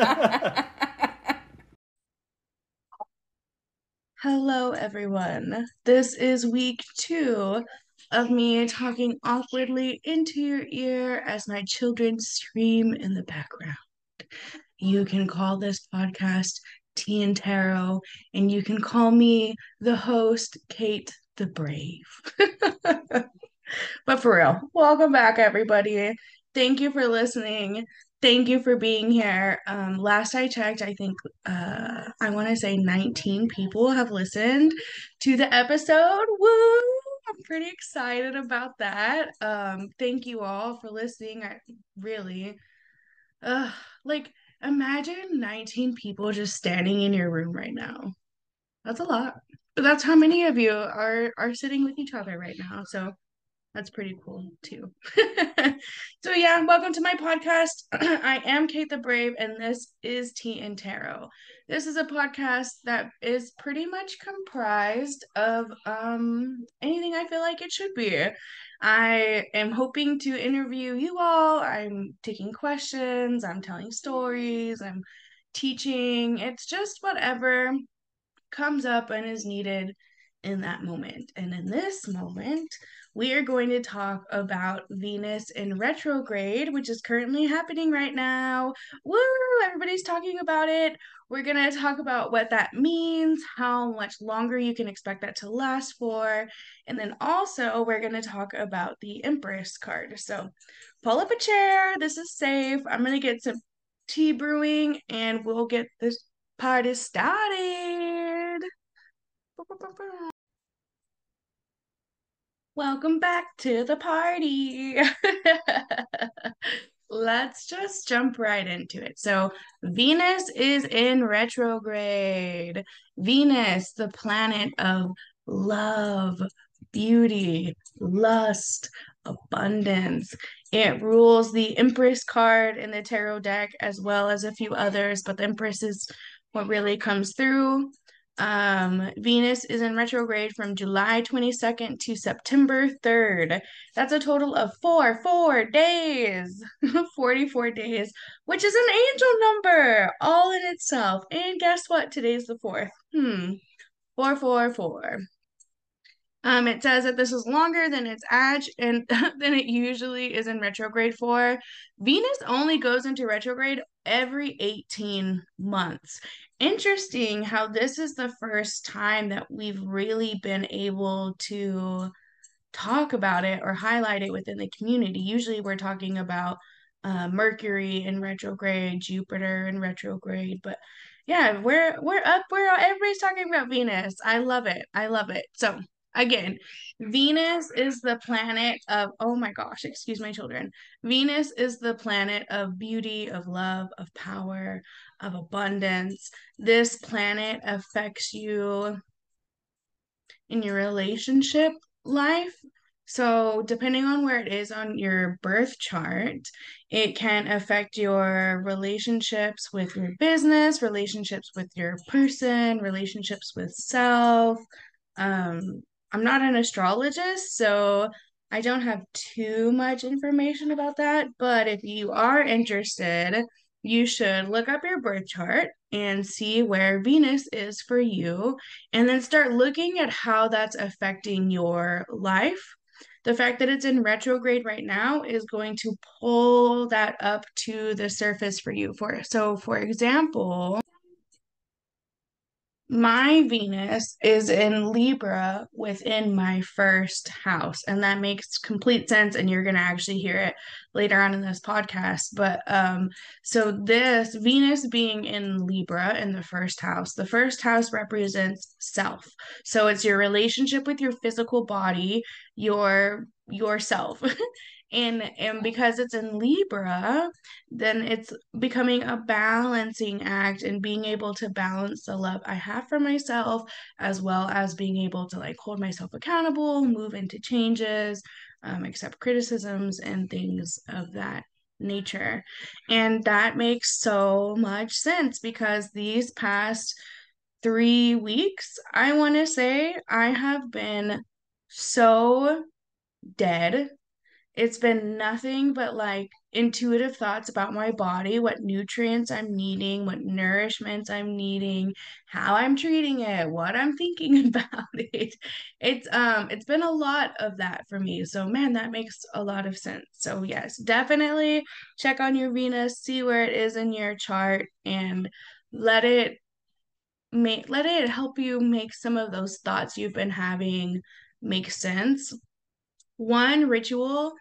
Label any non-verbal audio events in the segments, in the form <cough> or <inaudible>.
<laughs> Hello, everyone. This is week two of me talking awkwardly into your ear as my children scream in the background. You can call this podcast Tea and Tarot, and you can call me the host, Kate the Brave. <laughs> but for real, welcome back, everybody. Thank you for listening. Thank you for being here. Um, last I checked, I think uh, I want to say 19 people have listened to the episode. Woo! I'm pretty excited about that. Um, thank you all for listening. I really, uh, like, imagine 19 people just standing in your room right now. That's a lot. But that's how many of you are are sitting with each other right now. So that's pretty cool too. <laughs> so yeah, welcome to my podcast. <clears throat> I am Kate the Brave, and this is Tea and Tarot. This is a podcast that is pretty much comprised of um anything I feel like it should be. I am hoping to interview you all. I'm taking questions. I'm telling stories. I'm teaching. It's just whatever comes up and is needed in that moment. And in this moment, we are going to talk about Venus in retrograde, which is currently happening right now. Woo! Everybody's talking about it. We're going to talk about what that means, how much longer you can expect that to last for. And then also, we're going to talk about the Empress card. So, pull up a chair. This is safe. I'm going to get some tea brewing and we'll get this party started. Welcome back to the party. <laughs> Let's just jump right into it. So, Venus is in retrograde. Venus, the planet of love, beauty, lust, abundance. It rules the Empress card in the tarot deck as well as a few others, but the Empress is what really comes through. Um, Venus is in retrograde from July 22nd to September 3rd. That's a total of four, four days, <laughs> 44 days, which is an angel number all in itself. And guess what? Today's the fourth. Hmm. Four, four, four. Um, it says that this is longer than its age and <laughs> than it usually is in retrograde for. Venus only goes into retrograde every 18 months interesting how this is the first time that we've really been able to talk about it or highlight it within the community. Usually we're talking about uh, Mercury in retrograde, Jupiter in retrograde, but yeah, we're we're up. We're everybody's talking about Venus. I love it. I love it. So again, Venus is the planet of oh my gosh, excuse my children. Venus is the planet of beauty, of love, of power, of abundance. This planet affects you in your relationship life. So, depending on where it is on your birth chart, it can affect your relationships with your business, relationships with your person, relationships with self. Um, I'm not an astrologist, so I don't have too much information about that. But if you are interested, you should look up your birth chart and see where Venus is for you, and then start looking at how that's affecting your life. The fact that it's in retrograde right now is going to pull that up to the surface for you. For so, for example, my Venus is in Libra within my first house, and that makes complete sense. And you're going to actually hear it later on in this podcast. But um, so this Venus being in Libra in the first house, the first house represents self. So it's your relationship with your physical body, your yourself <laughs> and and because it's in libra then it's becoming a balancing act and being able to balance the love i have for myself as well as being able to like hold myself accountable move into changes um, accept criticisms and things of that nature. And that makes so much sense because these past three weeks i want to say i have been so dead it's been nothing but like intuitive thoughts about my body, what nutrients I'm needing, what nourishments I'm needing, how I'm treating it, what I'm thinking <laughs> about it. It's um it's been a lot of that for me. So man, that makes a lot of sense. So yes, definitely check on your Venus, see where it is in your chart and let it make let it help you make some of those thoughts you've been having make sense. One ritual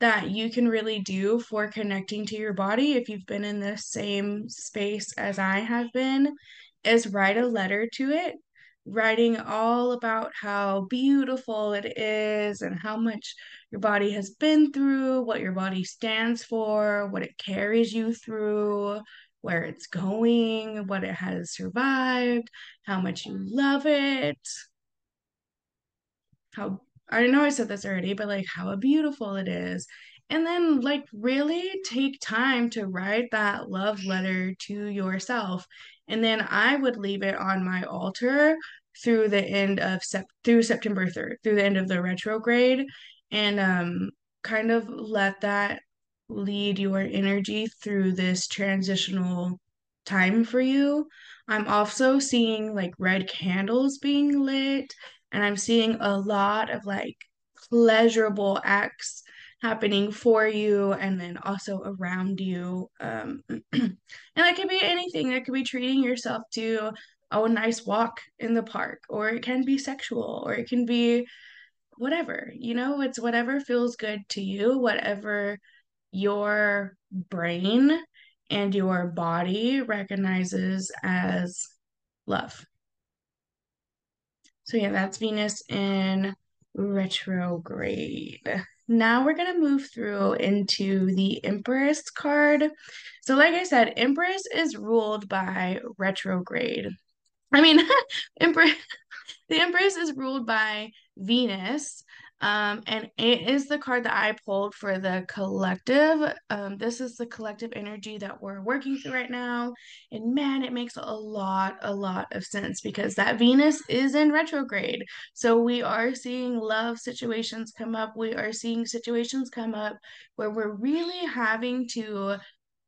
that you can really do for connecting to your body if you've been in the same space as I have been is write a letter to it, writing all about how beautiful it is and how much your body has been through, what your body stands for, what it carries you through, where it's going, what it has survived, how much you love it, how I know I said this already, but like how beautiful it is. And then, like, really take time to write that love letter to yourself. And then I would leave it on my altar through the end of sep- through September 3rd, through the end of the retrograde, and um, kind of let that lead your energy through this transitional time for you. I'm also seeing like red candles being lit and I'm seeing a lot of like pleasurable acts happening for you and then also around you. Um, <clears throat> and that could be anything. That could be treating yourself to a nice walk in the park, or it can be sexual, or it can be whatever. You know, it's whatever feels good to you, whatever your brain and your body recognizes as love. So yeah, that's Venus in retrograde. Now we're going to move through into the Empress card. So like I said, Empress is ruled by retrograde. I mean, <laughs> Empress <laughs> the Empress is ruled by Venus, um, and it is the card that I pulled for the collective. Um, this is the collective energy that we're working through right now. And man, it makes a lot, a lot of sense because that Venus is in retrograde. So we are seeing love situations come up. We are seeing situations come up where we're really having to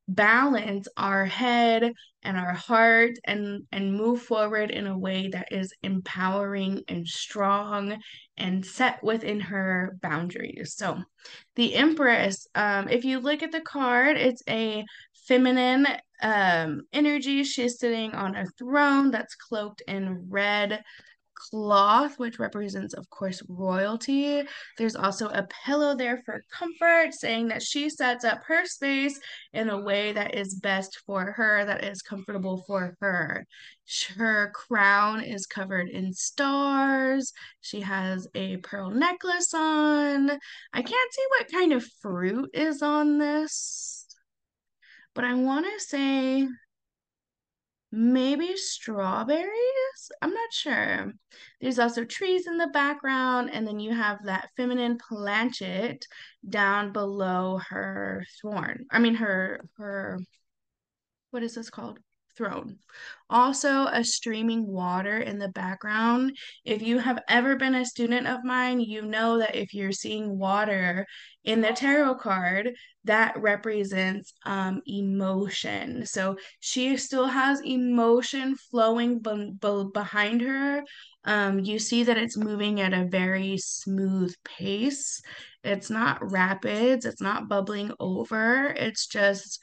balance our head and our heart and and move forward in a way that is empowering and strong and set within her boundaries. So the empress um if you look at the card it's a feminine um energy. She's sitting on a throne that's cloaked in red cloth, which represents, of course, royalty. There's also a pillow there for comfort, saying that she sets up her space in a way that is best for her, that is comfortable for her. Her crown is covered in stars. She has a pearl necklace on. I can't see what kind of fruit is on this, but I want to say maybe strawberries. I'm not sure. There's also trees in the background, and then you have that feminine planchet down below her thorn. I mean her her what is this called? Throne. Also, a streaming water in the background. If you have ever been a student of mine, you know that if you're seeing water in the tarot card, that represents um, emotion. So she still has emotion flowing be- be- behind her. Um, you see that it's moving at a very smooth pace. It's not rapids, it's not bubbling over, it's just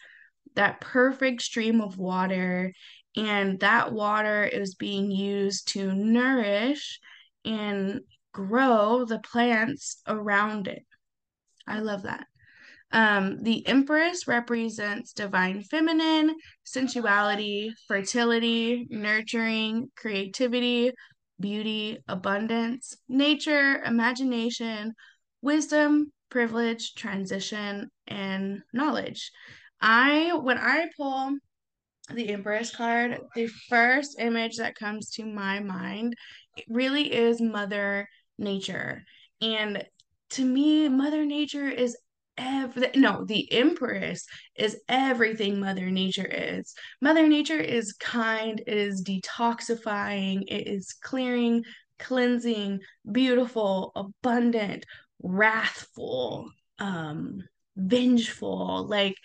that perfect stream of water and that water is being used to nourish and grow the plants around it. I love that. Um, the Empress represents divine feminine, sensuality, fertility, nurturing, creativity, beauty, abundance, nature, imagination, wisdom, privilege, transition, and knowledge. I when I pull the Empress card, the first image that comes to my mind really is Mother Nature. And to me, Mother Nature is every no, the Empress is everything Mother Nature is. Mother Nature is kind, it is detoxifying, it is clearing, cleansing, beautiful, abundant, wrathful, um vengeful like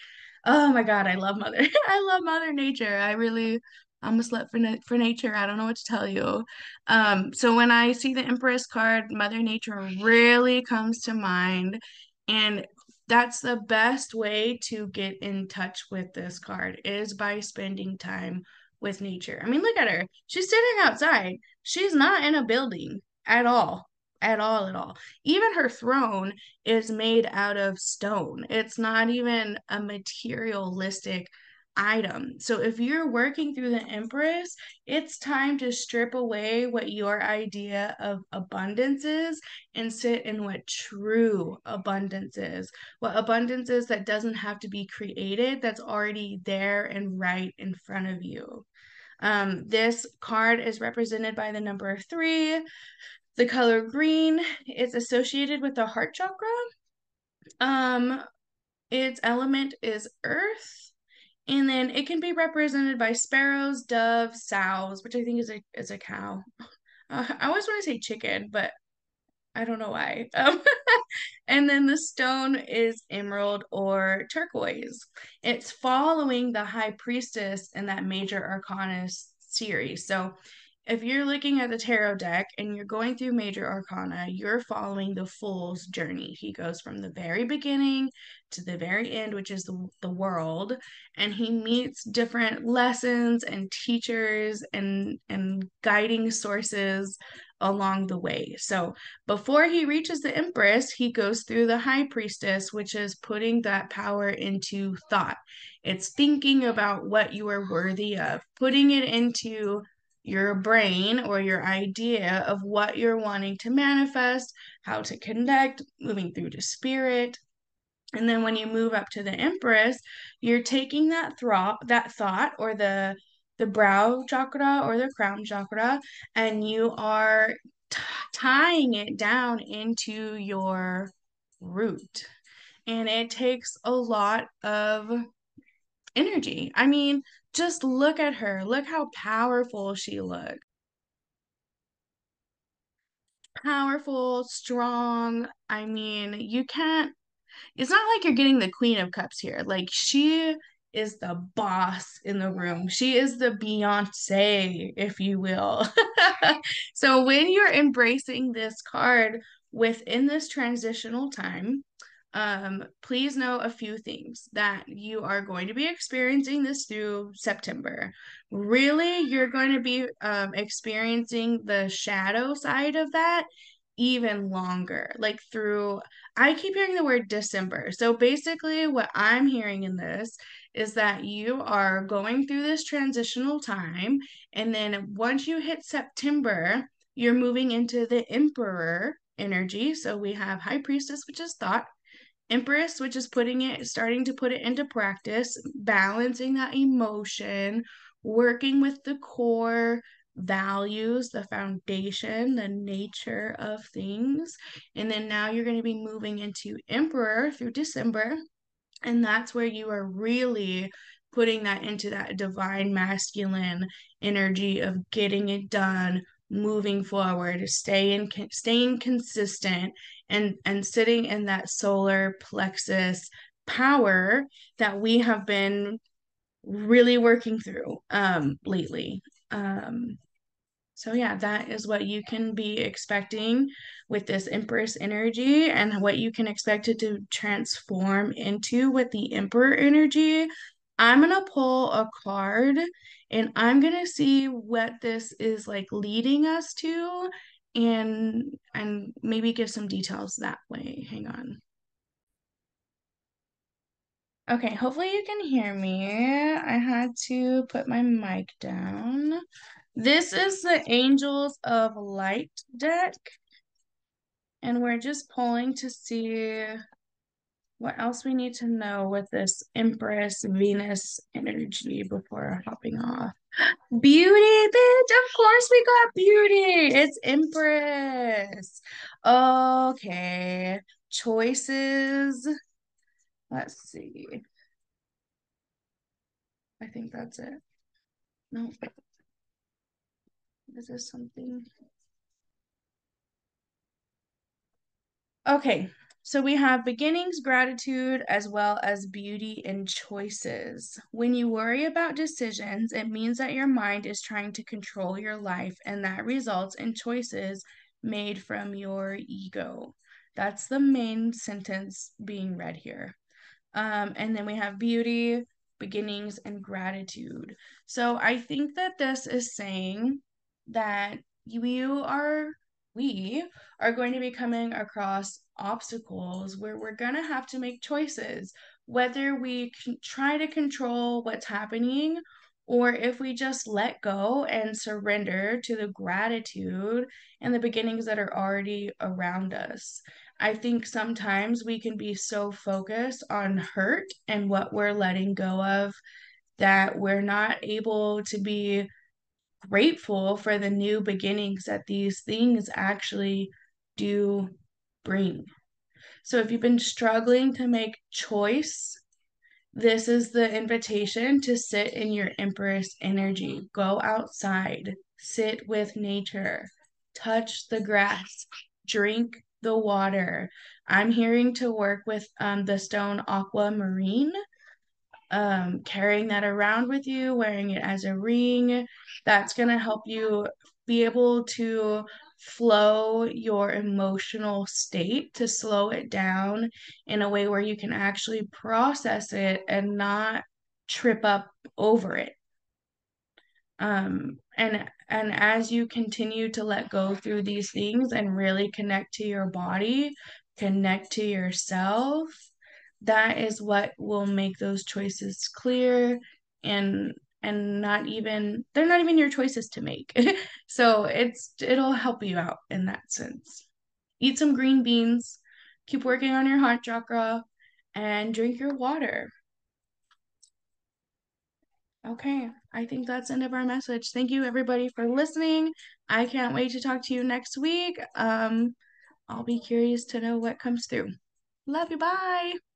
oh my god i love mother <laughs> i love mother nature i really i'm a slut for, na- for nature i don't know what to tell you um so when i see the empress card mother nature really comes to mind and that's the best way to get in touch with this card is by spending time with nature i mean look at her she's sitting outside she's not in a building at all at all at all even her throne is made out of stone. It's not even a materialistic item. So if you're working through the Empress, it's time to strip away what your idea of abundance is and sit in what true abundance is. What abundance is that doesn't have to be created, that's already there and right in front of you. Um, this card is represented by the number three, the color green is associated with the heart chakra. Um, its element is earth, and then it can be represented by sparrows, doves, sows, which I think is a is a cow. <laughs> Uh, I always want to say chicken, but I don't know why. <laughs> Um, and then the stone is emerald or turquoise. It's following the high priestess in that major arcana series. So if you're looking at the tarot deck and you're going through major arcana, you're following the fool's journey. He goes from the very beginning to the very end, which is the, the world, and he meets different lessons and teachers and and guiding sources along the way. So before he reaches the empress, he goes through the high priestess, which is putting that power into thought. It's thinking about what you are worthy of, putting it into your brain or your idea of what you're wanting to manifest, how to connect, moving through to spirit. And then when you move up to the Empress, you're taking that thought, that thought or the the brow chakra or the crown chakra, and you are t- tying it down into your root. And it takes a lot of energy. I mean, just look at her. Look how powerful she looks. Powerful, strong. I mean, you can't, it's not like you're getting the Queen of Cups here. Like, she is the boss in the room. She is the Beyonce, if you will. <laughs> so, when you're embracing this card within this transitional time, um, please know a few things that you are going to be experiencing this through September. Really, you're going to be um, experiencing the shadow side of that even longer, like through, I keep hearing the word December. So basically, what I'm hearing in this is that you are going through this transitional time. And then once you hit September, you're moving into the Emperor energy. So we have High Priestess, which is thought Empress, which is putting it, starting to put it into practice, balancing that emotion, working with the core values, the foundation, the nature of things. And then now you're going to be moving into Emperor through December. And that's where you are really putting that into that divine masculine energy of getting it done, moving forward, staying staying consistent and and sitting in that solar plexus power that we have been really working through um lately. Um so yeah that is what you can be expecting with this empress energy and what you can expect it to transform into with the emperor energy. I'm going to pull a card and i'm going to see what this is like leading us to and and maybe give some details that way. Hang on. Okay, hopefully you can hear me. I had to put my mic down. This is the Angels of Light deck. And we're just pulling to see what else we need to know with this Empress Venus energy before hopping off. Beauty, bitch. Of course we got beauty. It's Empress. Okay. Choices. Let's see. I think that's it. No. Is this something? Okay. So we have beginnings, gratitude, as well as beauty and choices. When you worry about decisions, it means that your mind is trying to control your life, and that results in choices made from your ego. That's the main sentence being read here. Um, and then we have beauty, beginnings, and gratitude. So I think that this is saying that you are we are going to be coming across obstacles where we're going to have to make choices, whether we can try to control what's happening or if we just let go and surrender to the gratitude and the beginnings that are already around us. I think sometimes we can be so focused on hurt and what we're letting go of that we're not able to be grateful for the new beginnings that these things actually do bring. So if you've been struggling to make choice, this is the invitation to sit in your empress energy. Go outside, sit with nature, touch the grass, drink the water. I'm hearing to work with um, the stone aquamarine um, carrying that around with you, wearing it as a ring. That's going to help you be able to flow your emotional state to slow it down in a way where you can actually process it and not trip up over it. Um, and and as you continue to let go through these things and really connect to your body, connect to yourself, that is what will make those choices clear and and not even they're not even your choices to make. <laughs> So it's it'll help you out in that sense. Eat some green beans keep working on your heart chakra and drink your water. Okay i think that's end of our message. Thank you everybody for listening. I can't wait to talk to you next week. Um i'll be curious to know what comes through. Love you. Bye